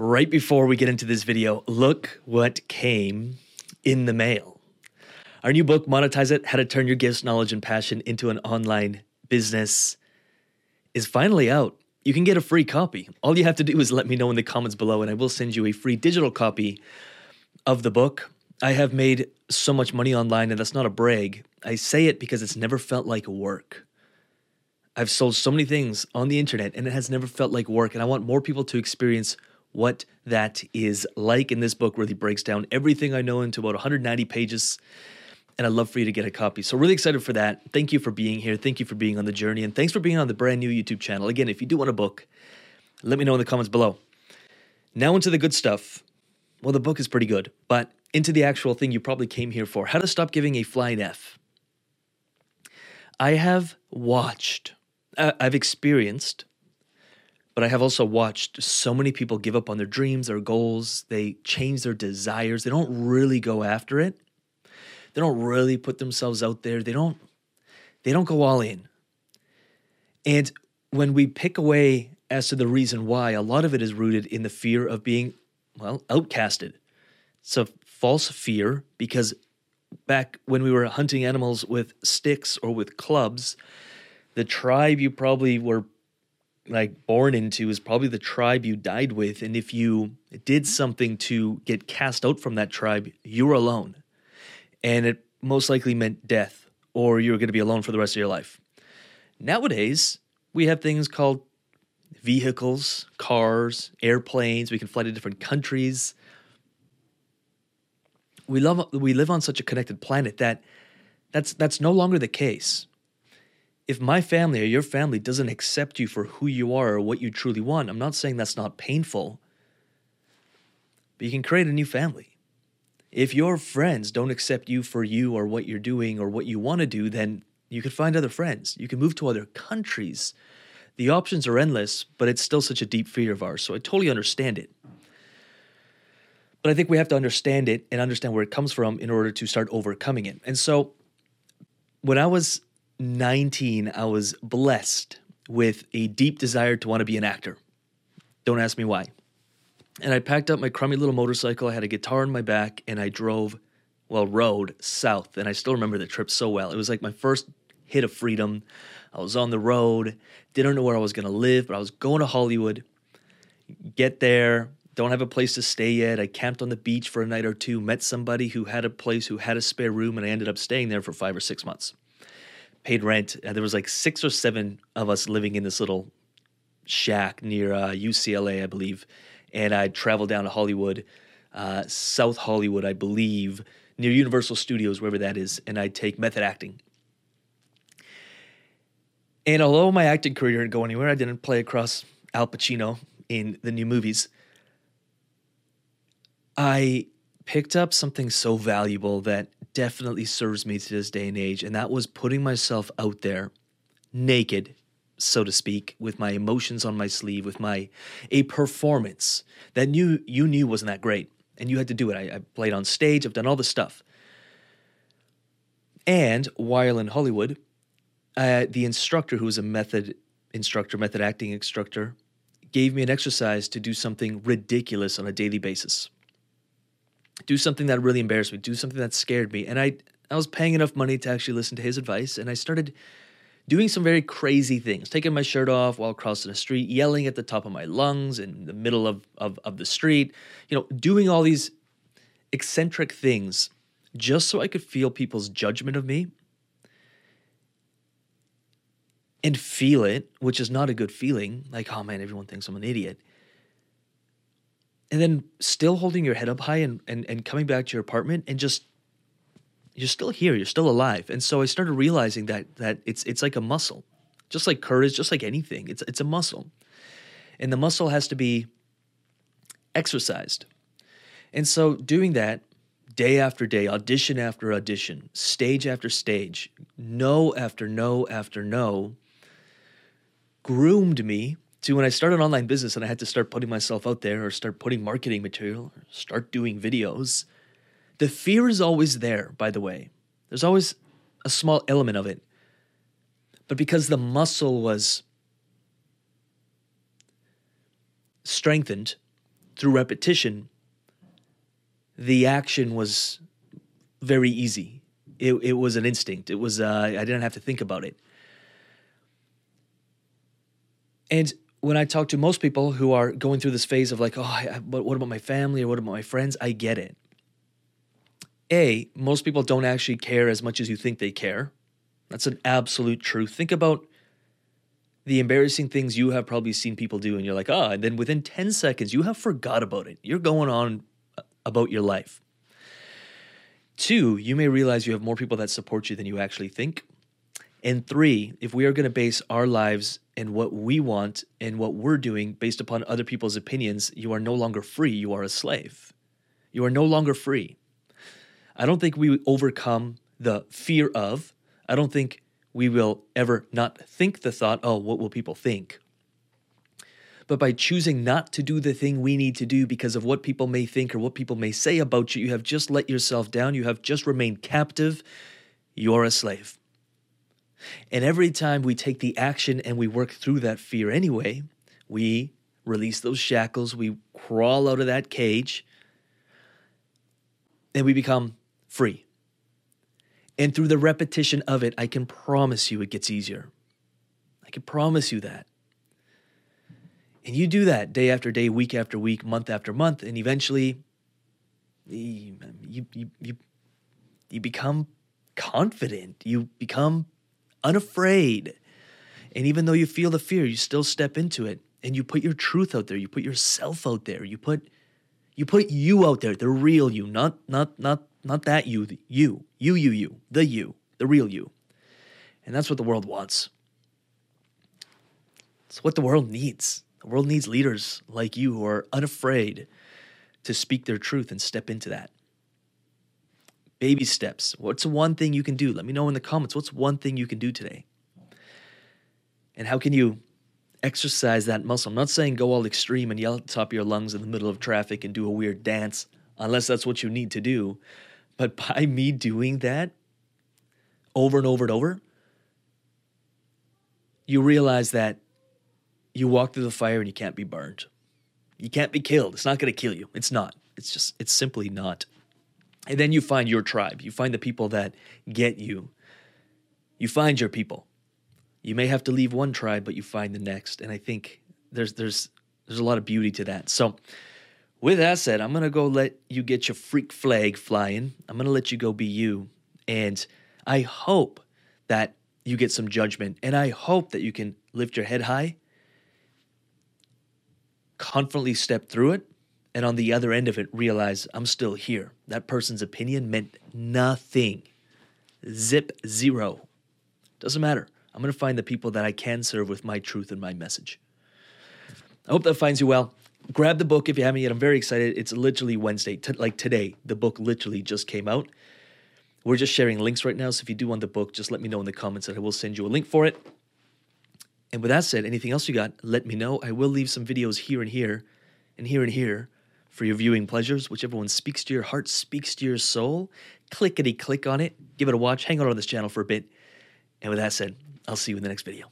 Right before we get into this video, look what came in the mail. Our new book, Monetize It How to Turn Your Gifts, Knowledge, and Passion into an Online Business, is finally out. You can get a free copy. All you have to do is let me know in the comments below, and I will send you a free digital copy of the book. I have made so much money online, and that's not a brag. I say it because it's never felt like work. I've sold so many things on the internet, and it has never felt like work. And I want more people to experience what that is like. And this book really breaks down everything I know into about 190 pages. And I'd love for you to get a copy. So, really excited for that. Thank you for being here. Thank you for being on the journey. And thanks for being on the brand new YouTube channel. Again, if you do want a book, let me know in the comments below. Now, into the good stuff. Well, the book is pretty good, but into the actual thing you probably came here for how to stop giving a flying F. I have watched, uh, I've experienced but I have also watched so many people give up on their dreams, their goals. They change their desires. They don't really go after it. They don't really put themselves out there. They don't they don't go all in. And when we pick away as to the reason why, a lot of it is rooted in the fear of being, well, outcasted. It's a false fear because back when we were hunting animals with sticks or with clubs, the tribe you probably were like born into is probably the tribe you died with. And if you did mm-hmm. something to get cast out from that tribe you were alone. And it most likely meant death or you were going to be alone for the rest of your life. Nowadays we have things called vehicles cars airplanes. We can fly to different countries. We love we live on such a connected planet that that's that's no longer the case if my family or your family doesn't accept you for who you are or what you truly want, I'm not saying that's not painful, but you can create a new family. If your friends don't accept you for you or what you're doing or what you want to do, then you can find other friends. You can move to other countries. The options are endless, but it's still such a deep fear of ours. So I totally understand it. But I think we have to understand it and understand where it comes from in order to start overcoming it. And so when I was 19, I was blessed with a deep desire to want to be an actor. Don't ask me why. And I packed up my crummy little motorcycle. I had a guitar in my back, and I drove, well, rode south. And I still remember the trip so well. It was like my first hit of freedom. I was on the road, didn't know where I was going to live, but I was going to Hollywood. Get there, don't have a place to stay yet. I camped on the beach for a night or two, met somebody who had a place, who had a spare room, and I ended up staying there for five or six months paid rent. And there was like six or seven of us living in this little shack near uh, UCLA, I believe. And I traveled down to Hollywood, uh, South Hollywood, I believe, near Universal Studios, wherever that is. And I'd take method acting. And although my acting career didn't go anywhere, I didn't play across Al Pacino in the new movies. I picked up something so valuable that definitely serves me to this day and age, and that was putting myself out there naked, so to speak, with my emotions on my sleeve, with my a performance that you you knew wasn't that great, and you had to do it. I, I played on stage. I've done all this stuff. And while in Hollywood, uh, the instructor, who was a method instructor, method acting instructor, gave me an exercise to do something ridiculous on a daily basis do something that really embarrassed me, do something that scared me. And I, I was paying enough money to actually listen to his advice, and I started doing some very crazy things, taking my shirt off while crossing the street, yelling at the top of my lungs in the middle of, of, of the street, you know, doing all these eccentric things just so I could feel people's judgment of me and feel it, which is not a good feeling. Like, oh man, everyone thinks I'm an idiot and then still holding your head up high and, and, and coming back to your apartment and just you're still here you're still alive. And so i started realizing that that it's it's like a muscle just like courage just like anything. It's it's a muscle. And the muscle has to be exercised. And so doing that day after day audition after audition stage after stage no after no after no groomed me to when I started an online business and I had to start putting myself out there or start putting marketing material or start doing videos, the fear is always there, by the way. There's always a small element of it. But because the muscle was strengthened through repetition, the action was very easy. It, it was an instinct. It was uh, I didn't have to think about it. And when I talk to most people who are going through this phase of like, oh, I, but what about my family or what about my friends? I get it. A, most people don't actually care as much as you think they care. That's an absolute truth. Think about the embarrassing things you have probably seen people do, and you're like, ah, and then within 10 seconds, you have forgot about it. You're going on uh, about your life. Two, you may realize you have more people that support you than you actually think. And three, if we are going to base our lives and what we want and what we're doing based upon other people's opinions, you are no longer free. You are a slave. You are no longer free. I don't think we overcome the fear of, I don't think we will ever not think the thought, oh, what will people think? But by choosing not to do the thing we need to do because of what people may think or what people may say about you, you have just let yourself down. You have just remained captive. You're a slave. And every time we take the action and we work through that fear anyway, we release those shackles, we crawl out of that cage, and we become free. And through the repetition of it, I can promise you it gets easier. I can promise you that. And you do that day after day, week after week, month after month, and eventually you, you, you, you become confident. You become unafraid. And even though you feel the fear, you still step into it and you put your truth out there. You put yourself out there. You put you put you out there, the real you, not not not not that you, you, you, you, you, the you, the real you. And that's what the world wants. It's what the world needs. The world needs leaders like you who are unafraid to speak their truth and step into that. Baby steps. What's one thing you can do? Let me know in the comments. What's one thing you can do today? And how can you exercise that muscle? I'm not saying go all extreme and yell at the top of your lungs in the middle of traffic and do a weird dance, unless that's what you need to do. But by me doing that over and over and over, you realize that you walk through the fire and you can't be burned. You can't be killed. It's not going to kill you. It's not. It's just, it's simply not. And then you find your tribe. You find the people that get you. You find your people. You may have to leave one tribe, but you find the next. And I think there's there's there's a lot of beauty to that. So with that said, I'm gonna go let you get your freak flag flying. I'm gonna let you go be you. And I hope that you get some judgment. And I hope that you can lift your head high, confidently step through it, and on the other end of it, realize I'm still here. That person's opinion meant nothing. Zip zero. Doesn't matter. I'm going to find the people that I can serve with my truth and my message. I hope that finds you well. Grab the book if you haven't yet. I'm very excited. It's literally Wednesday, t- like today. The book literally just came out. We're just sharing links right now. So if you do want the book, just let me know in the comments and I will send you a link for it. And with that said, anything else you got, let me know. I will leave some videos here and here and here and here for your viewing pleasures. Whichever one speaks to your heart, speaks to your soul, clickety click on it, give it a watch, hang out on this channel for a bit. And with that said, I'll see you in the next video.